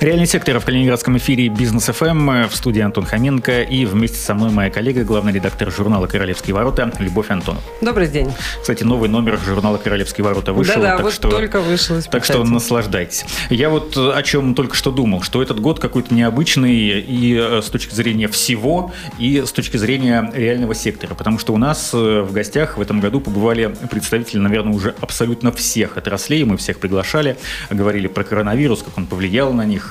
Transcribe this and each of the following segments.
Реальный сектор в Калининградском эфире Бизнес ФМ в студии Антон Хоменко и вместе со мной моя коллега, главный редактор журнала «Королевские ворота» Любовь Антонов. Добрый день. Кстати, новый номер журнала «Королевские ворота» вышел. Да-да, так вот что, только вышел из Так что наслаждайтесь. Я вот о чем только что думал, что этот год какой-то необычный и э, с точки зрения всего, и с точки зрения реального сектора. Потому что у нас э, в гостях в этом году побывали представители, наверное, уже абсолютно всех отраслей. Мы всех приглашали, говорили про коронавирус, как он повлиял на них.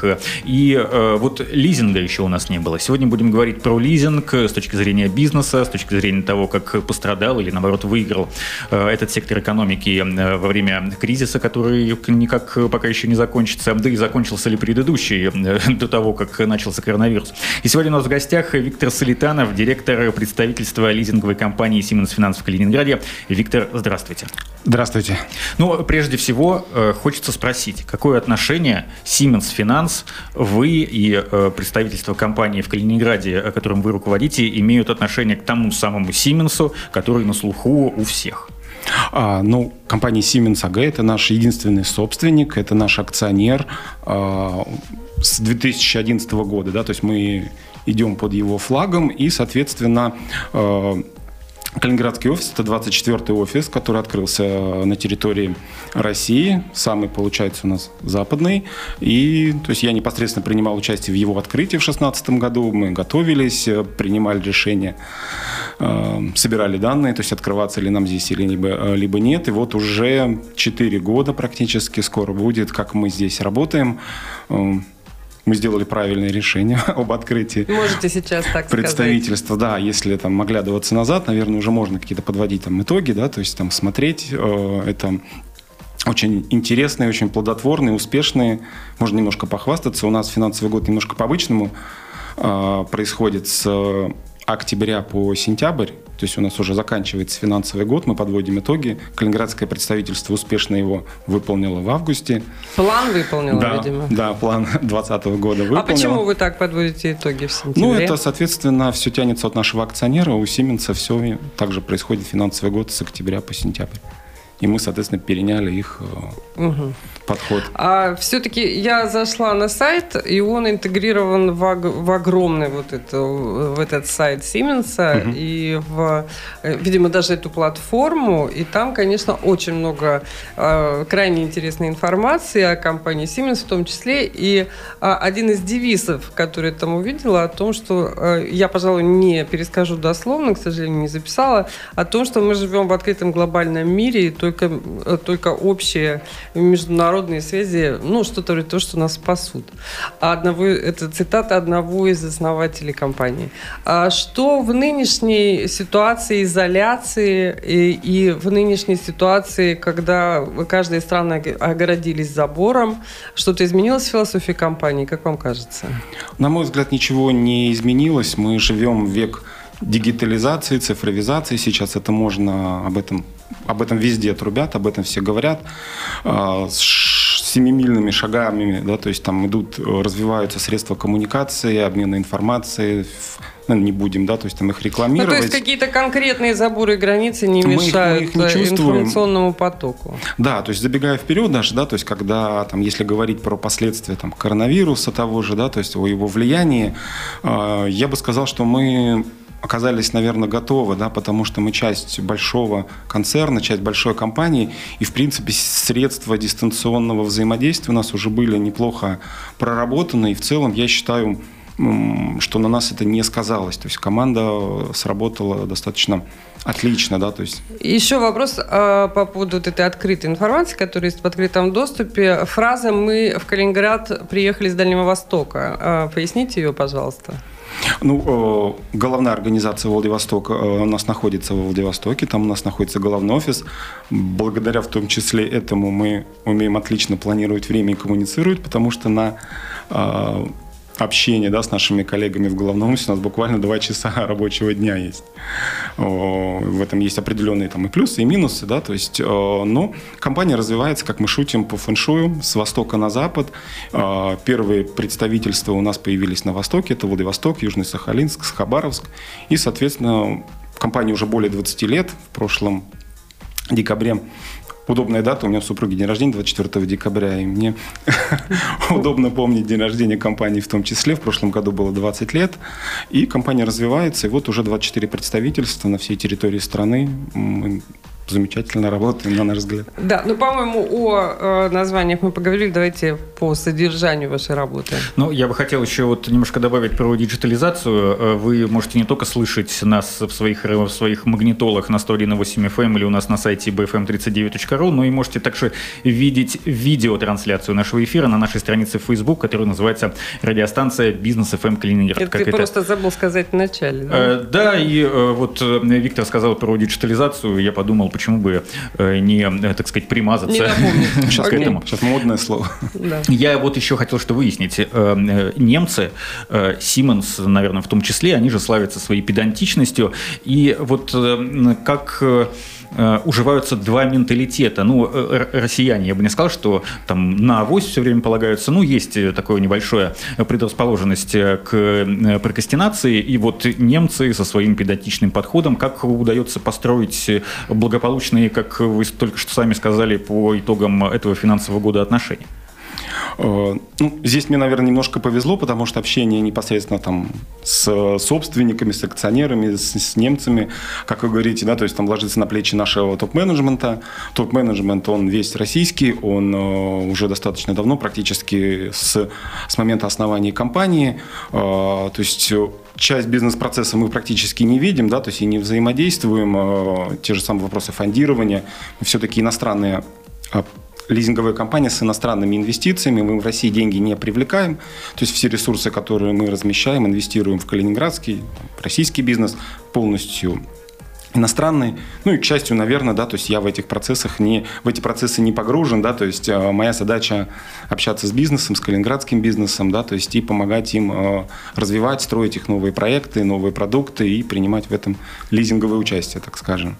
И э, вот лизинга еще у нас не было. Сегодня будем говорить про лизинг с точки зрения бизнеса, с точки зрения того, как пострадал или, наоборот, выиграл э, этот сектор экономики э, во время кризиса, который никак пока еще не закончится, да и закончился ли предыдущий э, до того, как начался коронавирус. И сегодня у нас в гостях Виктор Солитанов, директор представительства лизинговой компании Siemens Finance в Калининграде. Виктор, здравствуйте. Здравствуйте. Ну, прежде всего, э, хочется спросить, какое отношение Siemens Finance вы и э, представительство компании в Калининграде, э, которым вы руководите, имеют отношение к тому самому Siemens, который на слуху у всех? А, ну, компания Siemens AG – это наш единственный собственник, это наш акционер а, с 2011 года, да, то есть мы идем под его флагом, и, соответственно, а, Калининградский офис – это 24-й офис, который открылся на территории России, самый, получается, у нас западный. И то есть я непосредственно принимал участие в его открытии в 2016 году. Мы готовились, э, принимали решение, э, собирали данные, то есть открываться ли нам здесь или либо, э, либо нет. И вот уже 4 года практически скоро будет, как мы здесь работаем. Мы сделали правильное решение об открытии Можете сейчас так сказать. представительства, да, если там оглядываться назад, наверное, уже можно какие-то подводить там итоги, да, то есть там смотреть, э, это очень интересные, очень плодотворные, успешные. Можно немножко похвастаться. У нас финансовый год немножко по-обычному э, происходит с октября по сентябрь. То есть у нас уже заканчивается финансовый год, мы подводим итоги. Калининградское представительство успешно его выполнило в августе. План выполнила, да, видимо. да, план 2020 года выполнил. А почему вы так подводите итоги в сентябре? Ну, это, соответственно, все тянется от нашего акционера. У Сименса все также происходит финансовый год с октября по сентябрь. И мы, соответственно, переняли их э, Мгм. подход. А все-таки я зашла на сайт, и он интегрирован в, в огромный вот это, в этот сайт Сименса, и в, э, видимо, даже эту платформу. И там, конечно, очень много э, крайне интересной информации о компании Siemens в том числе. И а, один из девизов, который я там увидела, о том, что э, я, пожалуй, не перескажу дословно, к сожалению, не записала, о том, что мы живем в открытом глобальном мире, и только, только общие международные связи, ну, что-то того, что нас спасут. А одного, это цитата одного из основателей компании. А что в нынешней ситуации изоляции и, и в нынешней ситуации, когда каждая страна огородились забором, что-то изменилось в философии компании, как вам кажется? На мой взгляд, ничего не изменилось. Мы живем в век дигитализации, цифровизации. Сейчас это можно, об этом, об этом везде трубят, об этом все говорят. А, С семимильными шагами, да, то есть там идут, э, развиваются средства коммуникации, обмена информацией, ну, не будем, да, то есть там их Ну, рекламировать. то есть какие-то конкретные заборы и границы не Мы их- мы мешают их не э, чувствуем. информационному потоку. Да, то есть забегая вперед даже, да, то есть когда, там, если говорить про последствия там, коронавируса того же, да, то есть о его влиянии, э, я бы сказал, что мы оказались, наверное, готовы, да, потому что мы часть большого концерна, часть большой компании, и, в принципе, средства дистанционного взаимодействия у нас уже были неплохо проработаны, и в целом, я считаю, что на нас это не сказалось. То есть команда сработала достаточно отлично, да, то есть Еще вопрос а, по поводу вот этой открытой информации, которая есть в открытом доступе. Фраза «Мы в Калининград приехали с Дальнего Востока». А, Поясните ее, пожалуйста. Ну, э, головная организация Владивосток э, у нас находится во Владивостоке, там у нас находится головной офис. Благодаря в том числе этому мы умеем отлично планировать время и коммуницировать, потому что на общения да, с нашими коллегами в головном офисе. У нас буквально два часа рабочего дня есть. В этом есть определенные там и плюсы, и минусы. Да, то есть, но компания развивается, как мы шутим, по фэншую с востока на запад. Первые представительства у нас появились на востоке. Это Владивосток, Южный Сахалинск, Хабаровск. И, соответственно, компании уже более 20 лет. В прошлом декабре удобная дата. У меня у супруги день рождения 24 декабря, и мне удобно помнить день рождения компании в том числе. В прошлом году было 20 лет, и компания развивается, и вот уже 24 представительства на всей территории страны. Мы замечательно работаем, на наш взгляд. Да, ну, по-моему, о э, названиях мы поговорили. Давайте по содержанию вашей работы. Ну, я бы хотел еще вот немножко добавить про диджитализацию. Э, вы можете не только слышать нас в своих, в своих магнитолах на 101.8 FM или у нас на сайте bfm39.ru, но и можете также видеть видеотрансляцию нашего эфира на нашей странице в Facebook, которая называется радиостанция «Бизнес FM Калининград». Это как ты это... просто забыл сказать в начале. Да, э, да и э, вот э, Виктор сказал про диджитализацию, я подумал, почему бы э, не, э, так сказать, примазаться не сейчас к этому. Сейчас модное слово. Да. Я вот еще хотел что выяснить. Э, немцы, Siemens, наверное, в том числе, они же славятся своей педантичностью. И вот как уживаются два менталитета. Ну, э, россияне, я бы не сказал, что там на авось все время полагаются. Ну, есть такое небольшое предрасположенность к прокрастинации. И вот немцы со своим педантичным подходом, как удается построить благополучные, как вы только что сами сказали, по итогам этого финансового года отношения? Э, ну, здесь мне, наверное, немножко повезло, потому что общение непосредственно там с собственниками, с акционерами, с, с немцами, как вы говорите, да, то есть там ложится на плечи нашего топ-менеджмента. Топ-менеджмент, он весь российский, он э, уже достаточно давно, практически с, с момента основания компании. Э, то есть часть бизнес-процесса мы практически не видим, да, то есть и не взаимодействуем. Те же самые вопросы фондирования. Все-таки иностранные лизинговая компания с иностранными инвестициями. Мы в России деньги не привлекаем. То есть все ресурсы, которые мы размещаем, инвестируем в калининградский, в российский бизнес полностью иностранный. Ну и, к счастью, наверное, да, то есть я в этих процессах не, в эти процессы не погружен, да, то есть э, моя задача общаться с бизнесом, с калининградским бизнесом, да, то есть и помогать им э, развивать, строить их новые проекты, новые продукты и принимать в этом лизинговое участие, так скажем.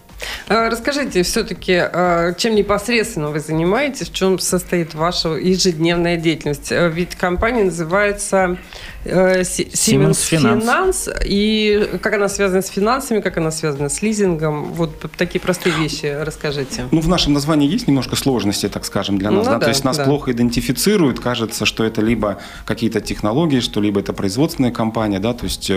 А, расскажите все-таки, а, чем непосредственно вы занимаетесь, в чем состоит ваша ежедневная деятельность? А, ведь компания называется э, Siemens Finance. И как она связана с финансами, как она связана с лизингом? Вот такие простые вещи расскажите. Ну, в нашем названии есть немножко сложности, так скажем, для нас. Ну, да? Да, То есть нас да. плохо идентифицируют. Кажется, что это либо какие-то технологии, что либо это производственная компания, да, то есть э,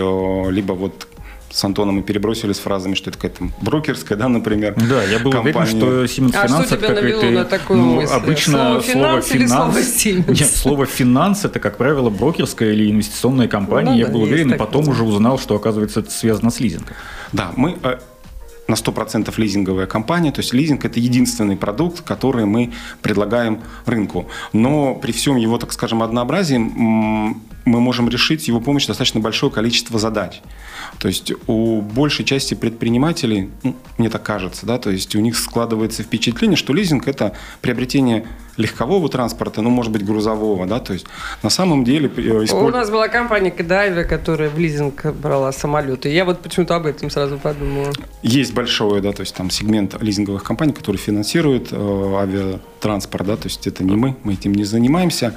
либо вот с Антоном мы перебросились фразами, что это какая-то брокерская, да, например. Да, я был компания. уверен, что Siemens а Finance что тебя навело на такую ну, мысль? Обычно слово финанс, слово финанс, слово Нет, слово финанс это, как правило, брокерская или инвестиционная компания. Ну, я да, был уверен, и потом уже узнал, что, оказывается, это связано с лизингом. Да, мы э, на 100% лизинговая компания. То есть лизинг – это единственный продукт, который мы предлагаем рынку. Но при всем его, так скажем, однообразии мы можем решить его помощью достаточно большое количество задач. То есть у большей части предпринимателей, ну, мне так кажется, да, то есть у них складывается впечатление, что лизинг – это приобретение легкового транспорта, ну, может быть, грузового, да, то есть на самом деле... Э, использ... У нас была компания Кадайвер, которая в лизинг брала самолеты. Я вот почему-то об этом сразу подумала. Есть большой, да, то есть там сегмент лизинговых компаний, которые финансируют э, авиатранспорт, да, то есть это не мы, мы этим не занимаемся.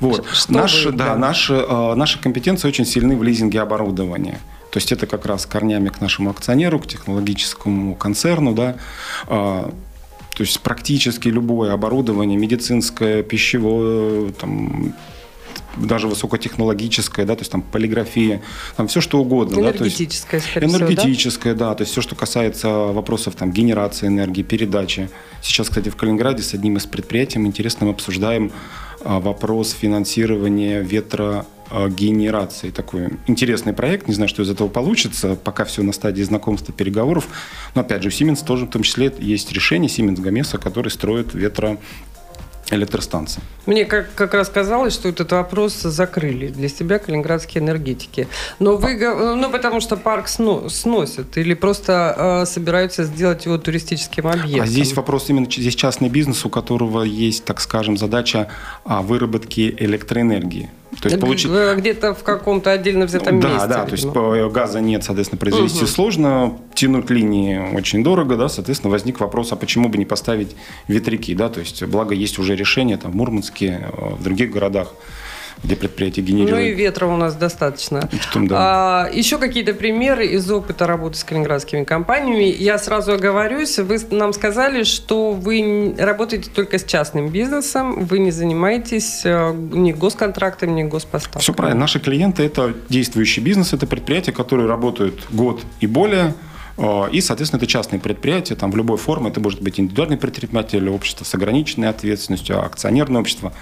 Вот. Что наши, вы, да, да. Наши, э, наши компетенции очень сильны в лизинге оборудования. То есть это как раз корнями к нашему акционеру, к технологическому концерну, да, а, то есть практически любое оборудование, медицинское, пищевое, там, даже высокотехнологическое, да, то есть там полиграфия, там все что угодно. Энергетическое, да, то есть, Энергетическое, да? да, то есть все, что касается вопросов там генерации энергии, передачи. Сейчас, кстати, в Калининграде с одним из предприятий интересным обсуждаем а, вопрос финансирования ветро Э, генерации. Такой интересный проект. Не знаю, что из этого получится. Пока все на стадии знакомства, переговоров. Но опять же, у Siemens тоже в том числе есть решение Siemens Gamesa, который строит ветро электростанции. Мне как, как раз казалось, что этот вопрос закрыли для себя калининградские энергетики. Но вы, ну потому что парк сно, сносят или просто э, собираются сделать его туристическим объектом? А здесь вопрос именно, здесь частный бизнес, у которого есть, так скажем, задача а, выработки электроэнергии. То есть получить... Где-то в каком-то отдельно взятом да, месте. Да, да, то есть газа нет, соответственно, произвести угу. сложно, тянуть линии очень дорого, да, соответственно, возник вопрос, а почему бы не поставить ветряки, да, то есть, благо есть уже решение там в Мурманске, в других городах, где предприятие генерирует. Ну и ветра у нас достаточно. Том, да. а, еще какие-то примеры из опыта работы с калининградскими компаниями. Я сразу оговорюсь, вы нам сказали, что вы работаете только с частным бизнесом, вы не занимаетесь э, ни госконтрактами, ни госпоставками. Все правильно. Наши клиенты – это действующий бизнес, это предприятия, которые работают год и более – и, соответственно, это частные предприятия, там в любой форме, это может быть индивидуальный предприниматель, общество с ограниченной ответственностью, акционерное общество.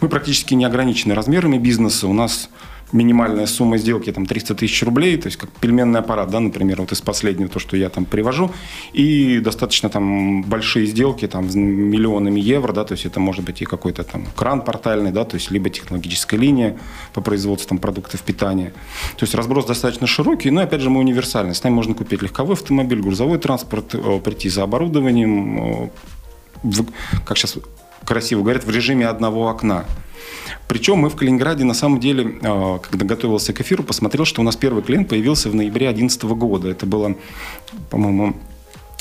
Мы практически не ограничены размерами бизнеса, у нас минимальная сумма сделки там 300 тысяч рублей, то есть как пельменный аппарат, да, например, вот из последнего, то, что я там привожу, и достаточно там большие сделки там миллионами евро, да, то есть это может быть и какой-то там кран портальный, да, то есть либо технологическая линия по производству там продуктов питания. То есть разброс достаточно широкий, но опять же мы универсальны. С нами можно купить легковой автомобиль, грузовой транспорт, э, прийти за оборудованием, э, как сейчас красиво говорят, в режиме одного окна. Причем мы в Калининграде, на самом деле, а, когда готовился к эфиру, посмотрел, что у нас первый клиент появился в ноябре 2011 года. Это было, по-моему,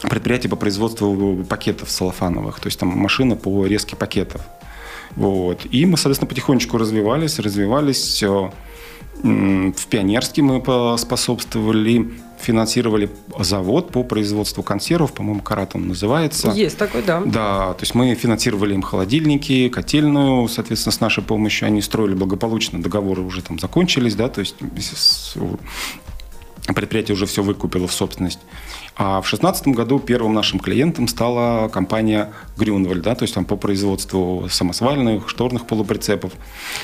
предприятие по производству пакетов салофановых, то есть там машина по резке пакетов. Вот. И мы, соответственно, потихонечку развивались, развивались. В Пионерске мы способствовали финансировали завод по производству консервов, по-моему, Карат он называется. Есть такой, да. Да, то есть мы финансировали им холодильники, котельную, соответственно, с нашей помощью они строили благополучно, договоры уже там закончились, да, то есть предприятие уже все выкупило в собственность. А в 2016 году первым нашим клиентом стала компания Грюнвальд, да, то есть там по производству самосвальных, шторных полуприцепов.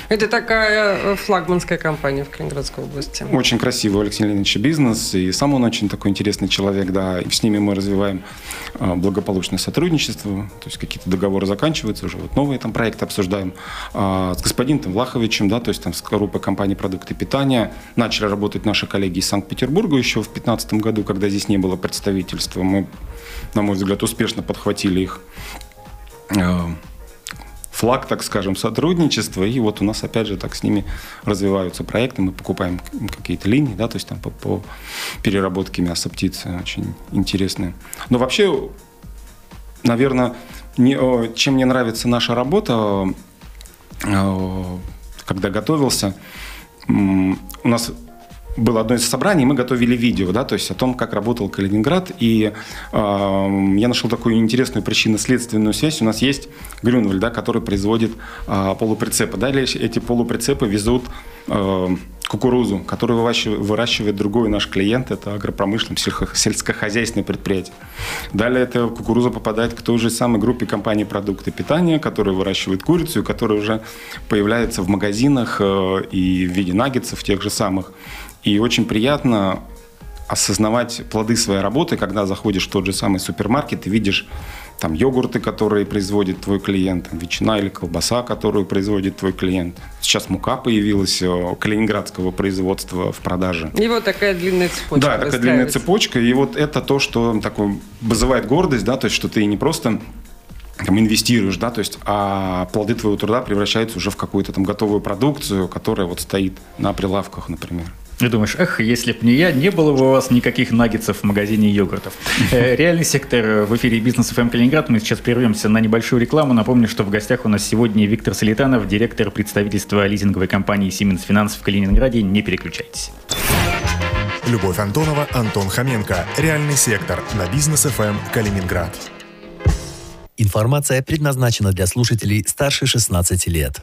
Это такая э, флагманская компания в Калининградской области. Очень красивый Алексей Леонидович бизнес, и сам он очень такой интересный человек, да, и с ними мы развиваем а, благополучное сотрудничество, то есть какие-то договоры заканчиваются, уже вот новые там проекты обсуждаем. А, с господином Влаховичем, да, то есть там с группой компании «Продукты питания» начали работать наши коллеги из Санкт-Петербурга еще в 2015 году, когда здесь не было представителей представительства. Мы, на мой взгляд, успешно подхватили их э, флаг, так скажем, сотрудничества. И вот у нас, опять же, так с ними развиваются проекты. Мы покупаем какие-то линии, да, то есть там по, по переработке мяса птицы очень интересные. Но вообще, наверное, не, чем мне нравится наша работа, э, когда готовился, у нас было одно из собраний, мы готовили видео, да, то есть о том, как работал Калининград, и э, я нашел такую интересную причинно-следственную связь. У нас есть Грюнвальд, да, который производит э, полуприцепы. Далее эти полуприцепы везут э, кукурузу, которую выращивает другой наш клиент, это агропромышленное сельскохозяйственное предприятие. Далее эта кукуруза попадает к той же самой группе компаний продукты питания, которая выращивает курицу, которая уже появляется в магазинах э, и в виде наггетсов тех же самых. И очень приятно осознавать плоды своей работы, когда заходишь в тот же самый супермаркет и видишь там йогурты, которые производит твой клиент, там, ветчина или колбаса, которую производит твой клиент. Сейчас мука появилась э, калининградского производства в продаже. И вот такая длинная цепочка. Да, такая длинная цепочка. И вот это то, что такое вызывает гордость, да, то есть что ты не просто там, инвестируешь, да, то есть, а плоды твоего труда превращаются уже в какую-то там готовую продукцию, которая вот стоит на прилавках, например. И думаешь, эх, если б не я, не было бы у вас никаких наггетсов в магазине йогуртов. Э, реальный сектор в эфире «Бизнес FM Калининград». Мы сейчас прервемся на небольшую рекламу. Напомню, что в гостях у нас сегодня Виктор Солитанов, директор представительства лизинговой компании «Siemens Finance» в Калининграде. Не переключайтесь. Любовь Антонова, Антон Хоменко. Реальный сектор на «Бизнес FM Калининград». Информация предназначена для слушателей старше 16 лет.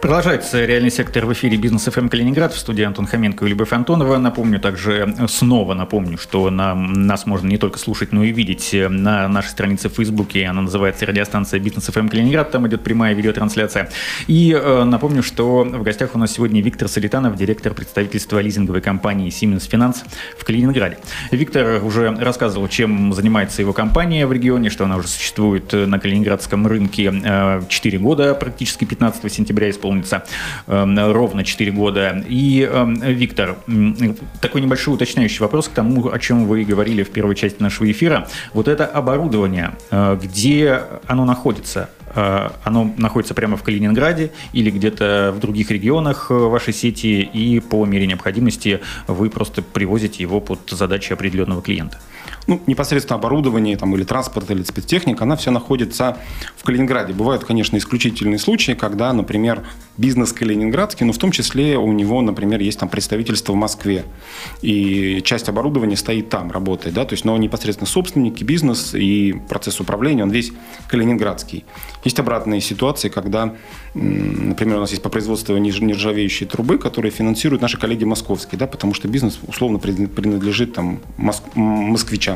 Продолжается реальный сектор в эфире Бизнес FM Калининград в студии Антон Хоменко и Любовь Антонова. Напомню также, снова напомню, что нам, нас можно не только слушать, но и видеть на нашей странице в Фейсбуке. Она называется радиостанция Бизнес FM Калининград. Там идет прямая видеотрансляция. И э, напомню, что в гостях у нас сегодня Виктор Солитанов, директор представительства лизинговой компании Siemens Finance в Калининграде. Виктор уже рассказывал, чем занимается его компания в регионе, что она уже существует на калининградском рынке 4 э, года, практически 15 сентября исполнилось исполнится э, ровно 4 года. И, э, Виктор, такой небольшой уточняющий вопрос к тому, о чем вы говорили в первой части нашего эфира. Вот это оборудование, э, где оно находится? Э, оно находится прямо в Калининграде или где-то в других регионах э, вашей сети, и по мере необходимости вы просто привозите его под задачи определенного клиента? Ну, непосредственно оборудование там, или транспорт, или спецтехника, она вся находится в Калининграде. Бывают, конечно, исключительные случаи, когда, например, бизнес калининградский, но в том числе у него, например, есть там представительство в Москве, и часть оборудования стоит там, работает, да, то есть, но непосредственно собственники, бизнес и процесс управления, он весь калининградский. Есть обратные ситуации, когда, например, у нас есть по производству нержавеющей трубы, которые финансируют наши коллеги московские, да, потому что бизнес условно принадлежит там москвичам.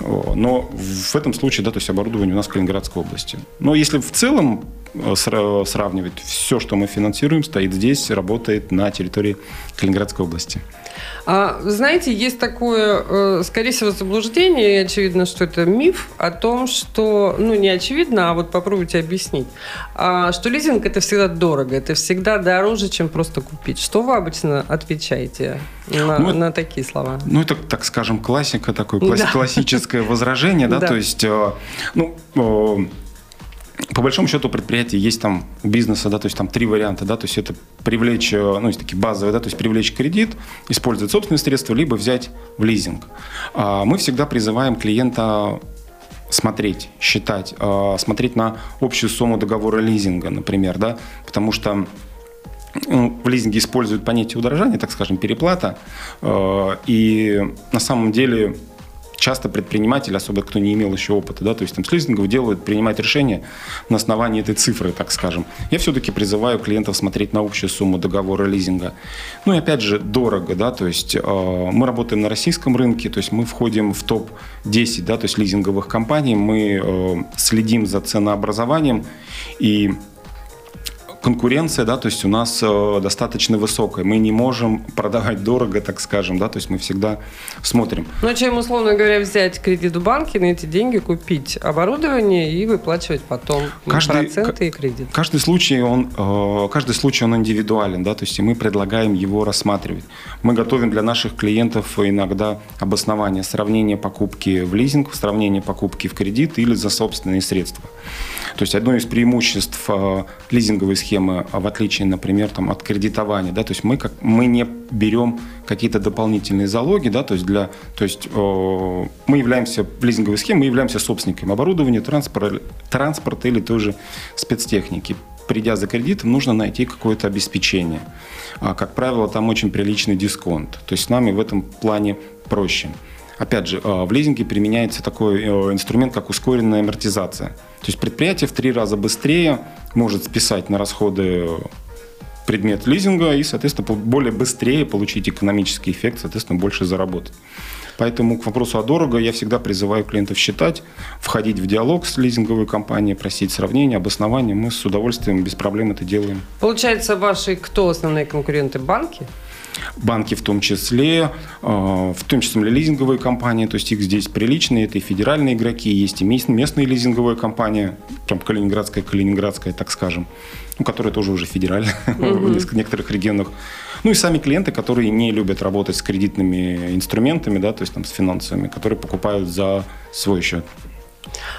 Но в этом случае, да, то есть оборудование у нас в Калининградской области. Но если в целом э, сравнивать, все, что мы финансируем, стоит здесь, работает на территории Калининградской области. А, знаете, есть такое, э, скорее всего, заблуждение, и очевидно, что это миф, о том, что, ну, не очевидно, а вот попробуйте объяснить, а, что лизинг – это всегда дорого, это всегда дороже, чем просто купить. Что вы обычно отвечаете на, ну, на такие слова? Ну, это, так скажем, классика, такое класс, да. Классическое возражение, да, то есть, э, ну, по большому счету предприятия есть там у бизнеса, да, то есть там три варианта, да, то есть это привлечь, э, ну, есть такие базовые, да, то есть привлечь кредит, использовать собственные средства, либо взять в лизинг. А мы всегда призываем клиента смотреть, считать, смотреть на общую сумму договора лизинга, например, да, потому что ну, в лизинге используют понятие удорожания, так скажем, переплата, э, и на самом деле часто предприниматель, особенно кто не имел еще опыта, да, то есть там с лизингов делают, принимать решения на основании этой цифры, так скажем. Я все-таки призываю клиентов смотреть на общую сумму договора лизинга. Ну и опять же, дорого, да, то есть э, мы работаем на российском рынке, то есть мы входим в топ-10, да, то есть лизинговых компаний, мы э, следим за ценообразованием и конкуренция, да, то есть у нас э, достаточно высокая. Мы не можем продавать дорого, так скажем, да, то есть мы всегда смотрим. Ну, чем, условно говоря, взять кредит в банке, на эти деньги купить оборудование и выплачивать потом каждый, проценты и кредит. Каждый случай, он, э, каждый случай, он индивидуален, да, то есть мы предлагаем его рассматривать. Мы готовим для наших клиентов иногда обоснование, сравнение покупки в лизинг, сравнение покупки в кредит или за собственные средства. То есть одно из преимуществ э, лизинговой схемы, а в отличие, например, там, от кредитования, да, то есть мы, как, мы не берем какие-то дополнительные залоги, да, то есть, для, то есть э, мы являемся, лизинговой схемой, мы являемся собственником оборудования, транспорта, транспорта или тоже спецтехники придя за кредитом, нужно найти какое-то обеспечение. А, как правило, там очень приличный дисконт. То есть с нами в этом плане проще. Опять же, э, в лизинге применяется такой э, инструмент, как ускоренная амортизация. То есть предприятие в три раза быстрее может списать на расходы предмет лизинга и, соответственно, более быстрее получить экономический эффект, соответственно, больше заработать. Поэтому к вопросу о дорого я всегда призываю клиентов считать, входить в диалог с лизинговой компанией, просить сравнения, обоснования. Мы с удовольствием, без проблем это делаем. Получается, ваши кто основные конкуренты? Банки? Банки в том числе, э, в том числе лизинговые компании, то есть их здесь приличные, это и федеральные игроки, есть и местные лизинговые компании, прям калининградская, калининградская, так скажем, ну, которые тоже уже федеральные в некоторых регионах. Ну и сами клиенты, которые не любят работать с кредитными инструментами, да, то есть там с финансовыми, которые покупают за свой счет.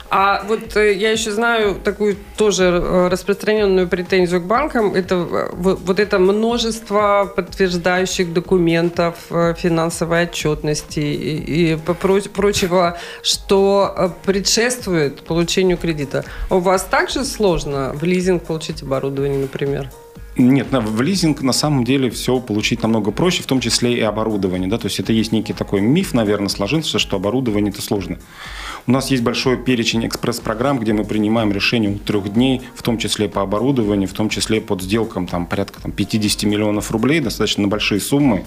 А вот э, я еще знаю такую тоже э, распространенную претензию к банкам. Это э, вот это множество подтверждающих документов финансовой отчетности и, прочего, что предшествует получению кредита. У вас также сложно в лизинг получить оборудование, например? Нет, в лизинг на самом деле все получить намного проще, в том числе и оборудование. Да? То есть это есть некий такой миф, наверное, сложился, что оборудование это сложно. У нас есть большой перечень экспресс-программ, где мы принимаем решения трех дней, в том числе по оборудованию, в том числе под сделкам там, порядка там, 50 миллионов рублей, достаточно большие суммы.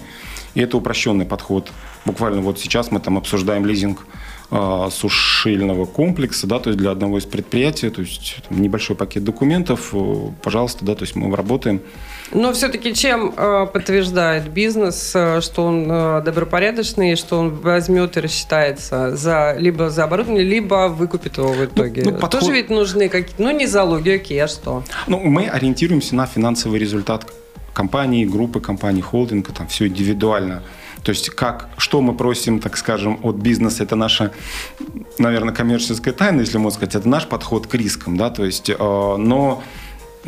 И это упрощенный подход. Буквально вот сейчас мы там обсуждаем лизинг э, сушильного комплекса, да, то есть для одного из предприятий, то есть небольшой пакет документов, пожалуйста, да, то есть мы работаем Но все-таки чем э, подтверждает бизнес, э, что он э, добропорядочный, что он возьмет и рассчитается за либо за оборудование, либо выкупит его в итоге? Ну, ну, подход... Тоже ведь нужны какие-то, ну не залоги, окей, а что? Ну, мы ориентируемся на финансовый результат компании, группы компаний, холдинга, там все индивидуально. То есть как, что мы просим, так скажем, от бизнеса, это наша, наверное, коммерческая тайна, если можно сказать, это наш подход к рискам, да, то есть, э, но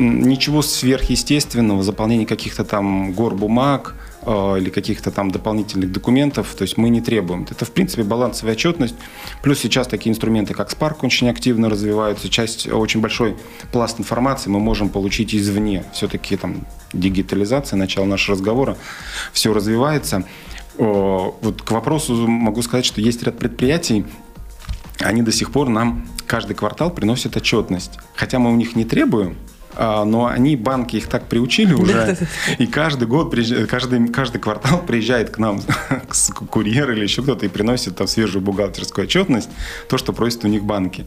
ничего сверхъестественного, заполнения каких-то там гор бумаг э, или каких-то там дополнительных документов, то есть мы не требуем. Это, в принципе, балансовая отчетность. Плюс сейчас такие инструменты, как Spark, очень активно развиваются. Часть, очень большой пласт информации мы можем получить извне. Все-таки там дигитализация, начало нашего разговора, все развивается. Вот к вопросу могу сказать, что есть ряд предприятий, они до сих пор нам каждый квартал приносят отчетность. Хотя мы у них не требуем, но они, банки их так приучили уже, и каждый год, каждый, каждый квартал приезжает к нам курьер или еще кто-то и приносит там свежую бухгалтерскую отчетность, то, что просят у них банки.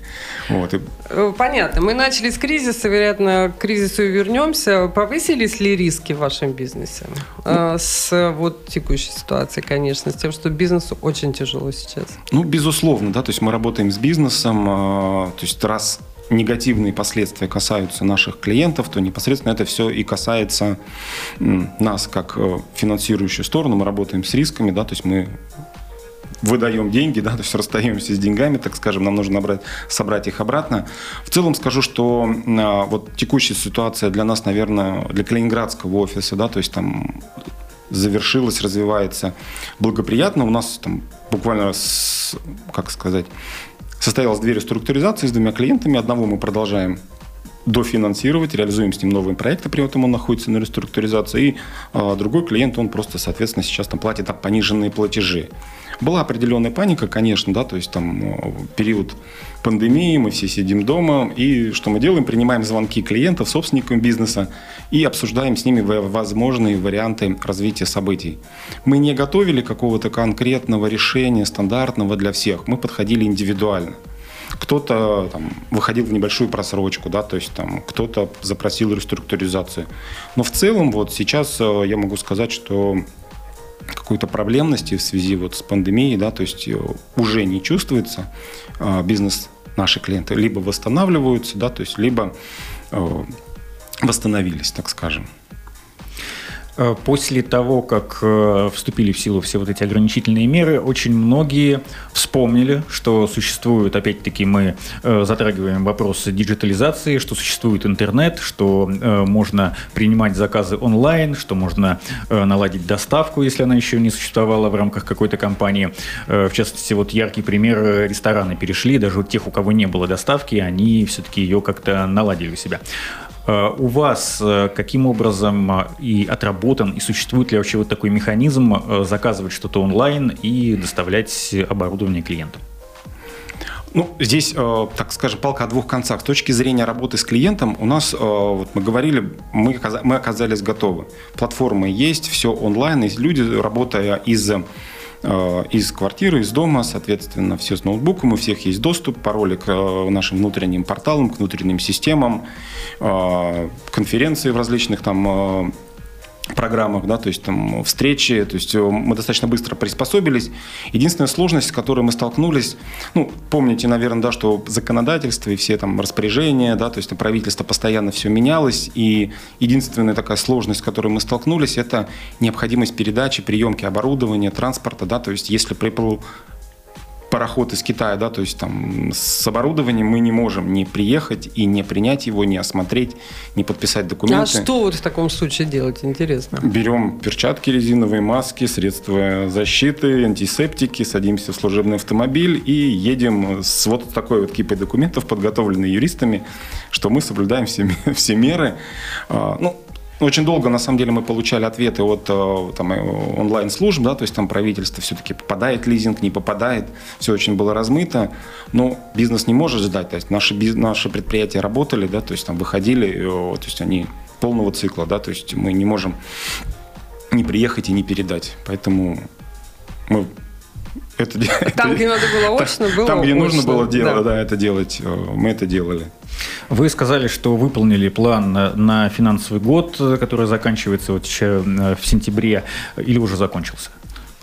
Вот. Э, понятно. Мы начали с кризиса, вероятно, к кризису и вернемся. Повысились ли риски в вашем бизнесе? Ну, с вот текущей ситуацией, конечно, с тем, что бизнесу очень тяжело сейчас. Ну, безусловно, да, то есть мы работаем с бизнесом, а, то есть раз негативные последствия касаются наших клиентов, то непосредственно это все и касается нас как э, финансирующую сторону. Мы работаем с рисками, да, то есть мы выдаем деньги, да, то есть расстаемся с деньгами, так скажем, нам нужно набрать, собрать их обратно. В целом скажу, что а, вот текущая ситуация для нас, наверное, для калининградского офиса, да, то есть там завершилась, развивается благоприятно. У нас там буквально, с, как сказать, Состоялась две реструктуризации с двумя клиентами. Одного мы продолжаем дофинансировать, реализуем с ним новые проекты, при этом он находится на реструктуризации. И а, другой клиент, он просто, соответственно, сейчас там платит пониженные платежи. Была определенная паника, конечно, да, то есть там э, период пандемии, мы все сидим дома, и что мы делаем? Принимаем звонки клиентов, собственникам бизнеса и обсуждаем с ними возможные варианты развития событий. Мы не готовили какого-то конкретного решения, стандартного для всех, мы подходили индивидуально кто-то там, выходил в небольшую просрочку, да, то есть там кто-то запросил реструктуризацию. Но в целом вот сейчас э, я могу сказать, что какой-то проблемности в связи вот с пандемией, да, то есть э, уже не чувствуется. А, бизнес наши клиенты либо восстанавливаются, да, то есть либо э, восстановились, так скажем. Э, после того, как э, вступили в силу все вот эти ограничительные меры, очень многие вспомнили, что существует, опять-таки мы э, затрагиваем вопросы диджитализации, что существует интернет, что можно принимать заказы онлайн, что можно наладить доставку, если она еще не существовала в рамках какой-то компании. В частности, вот яркий пример, рестораны перешли, даже у тех, у кого не было доставки, они все-таки ее как-то наладили у себя. Э, у вас э, каким образом э, и отработан, и существует ли вообще вот такой механизм заказывать что-то онлайн и доставлять оборудование клиентам? Ну, здесь, так скажем, палка о двух концах. С точки зрения работы с клиентом, у нас, вот мы говорили, мы, мы оказались готовы. Платформа есть, все онлайн, и люди, работая из Э, из квартиры, из дома, соответственно, все с ноутбуком, у всех есть доступ, пароли к э, нашим внутренним порталам, к внутренним системам, э, конференции в различных там программах, да, то есть там встречи, то есть э, мы достаточно быстро приспособились. Единственная сложность, с которой мы столкнулись, ну, помните, наверное, да, что законодательство и все там распоряжения, да, то есть правительство постоянно все менялось, и единственная такая сложность, с которой мы столкнулись, это необходимость передачи, приемки оборудования, транспорта, да, то есть если приплыл пароход из Китая, да, то есть там с оборудованием мы не можем не приехать и не принять его, не осмотреть, не подписать документы. А что вот в таком случае делать, интересно? Берем перчатки резиновые, маски, средства защиты, антисептики, садимся в служебный автомобиль и едем с вот такой вот кипой документов, подготовленной юристами, что мы соблюдаем все, все меры. А, ну, очень долго, на самом деле, мы получали ответы от э, там, э, онлайн-служб, да, то есть там правительство все-таки попадает лизинг, не попадает, все очень было размыто, но бизнес не может ждать, то есть наши, наши предприятия работали, да, то есть там выходили, э, то есть они полного цикла, да, то есть мы не можем не приехать и не передать, поэтому мы это, там, где надо было очно, было Там, где очно, нужно было делать, да. да, это делать, мы это делали. Вы сказали, что выполнили план на финансовый год, который заканчивается вот в сентябре, или уже закончился?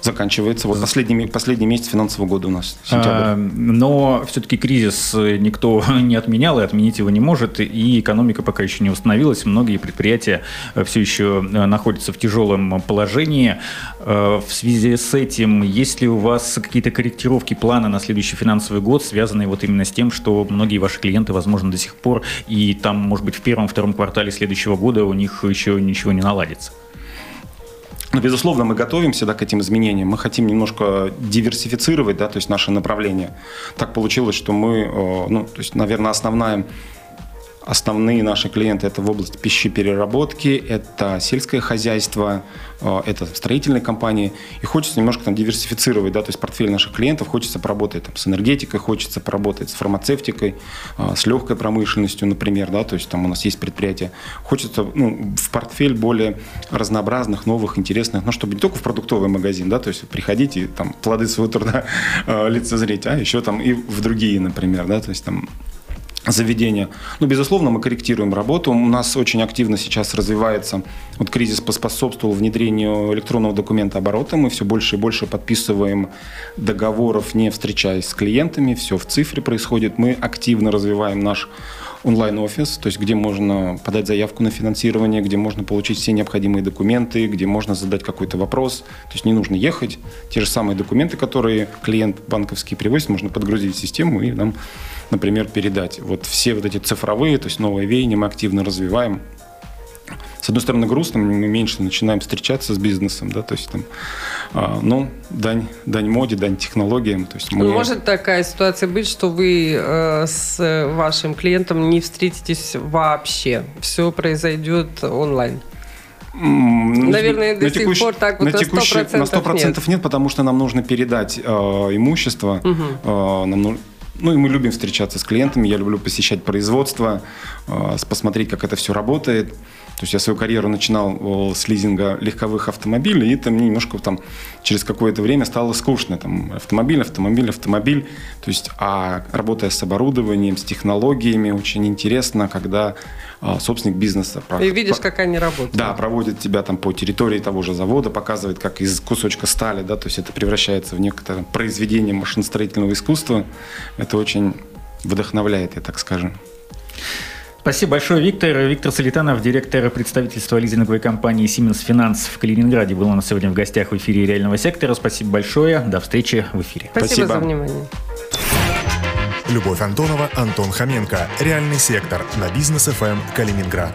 Заканчивается. Вот последний, последний месяц финансового года у нас, сентябрь. А, но все-таки кризис никто не отменял и отменить его не может, и экономика пока еще не восстановилась. Многие предприятия э, все еще э, находятся в тяжелом положении. Э, в связи с этим, есть ли у вас какие-то корректировки плана на следующий финансовый год, связанные вот именно с тем, что многие ваши клиенты, возможно, до сих пор, и там, может быть, в первом-втором квартале следующего года у них еще ничего не наладится? Но, безусловно, мы готовимся да, к этим изменениям. Мы хотим немножко диверсифицировать да, то есть наше направление. Так получилось, что мы, э, ну, то есть, наверное, основная Основные наши клиенты это в области пищепереработки, это сельское хозяйство, э, это строительные компании. И хочется немножко там диверсифицировать, да, то есть портфель наших клиентов. Хочется поработать там, с энергетикой, хочется поработать с фармацевтикой, э, с легкой промышленностью, например, да, то есть там у нас есть предприятия. Хочется ну, в портфель более разнообразных, новых, интересных, ну, чтобы не только в продуктовый магазин, да, то есть приходите там плоды своего труда э, лицезреть, а еще там и в другие, например, да, то есть там заведения. Ну, безусловно, мы корректируем работу. У нас очень активно сейчас развивается, вот кризис поспособствовал внедрению электронного документа оборота. Мы все больше и больше подписываем договоров, не встречаясь с клиентами, все в цифре происходит. Мы активно развиваем наш онлайн-офис, то есть где можно подать заявку на финансирование, где можно получить все необходимые документы, где можно задать какой-то вопрос. То есть не нужно ехать. Те же самые документы, которые клиент банковский привозит, можно подгрузить в систему и нам например, передать. Вот все вот эти цифровые, то есть новые веяния мы активно развиваем. С одной стороны, грустно, мы меньше начинаем встречаться с бизнесом, да, то есть там, а, ну, дань, дань моде, дань технологиям. То есть мы... Ну, может такая ситуация быть, что вы э, с вашим клиентом не встретитесь вообще, все произойдет онлайн? Наверное, до на сих текущ... пор так вот на, на 100%, на 100% нет. нет, потому что нам нужно передать э, имущество, угу. э, нам нужно ну и мы любим встречаться с клиентами, я люблю посещать производство, э, посмотреть, как это все работает. То есть я свою карьеру начинал с лизинга легковых автомобилей, и там немножко там через какое-то время стало скучно. Там автомобиль, автомобиль, автомобиль. То есть, а работая с оборудованием, с технологиями, очень интересно, когда а, собственник бизнеса. И видишь, как они работают. Да, проводит тебя там по территории того же завода, показывает, как из кусочка стали, да, то есть это превращается в некоторое произведение машиностроительного искусства. Это очень вдохновляет, я так скажу. Спасибо большое, Виктор. Виктор Солитанов, директор представительства лизинговой компании Siemens Finance в Калининграде, был у нас сегодня в гостях в эфире реального сектора. Спасибо большое. До встречи в эфире. Спасибо, Спасибо. за внимание. Любовь Антонова, Антон Хоменко. Реальный сектор на бизнес ФМ Калининград.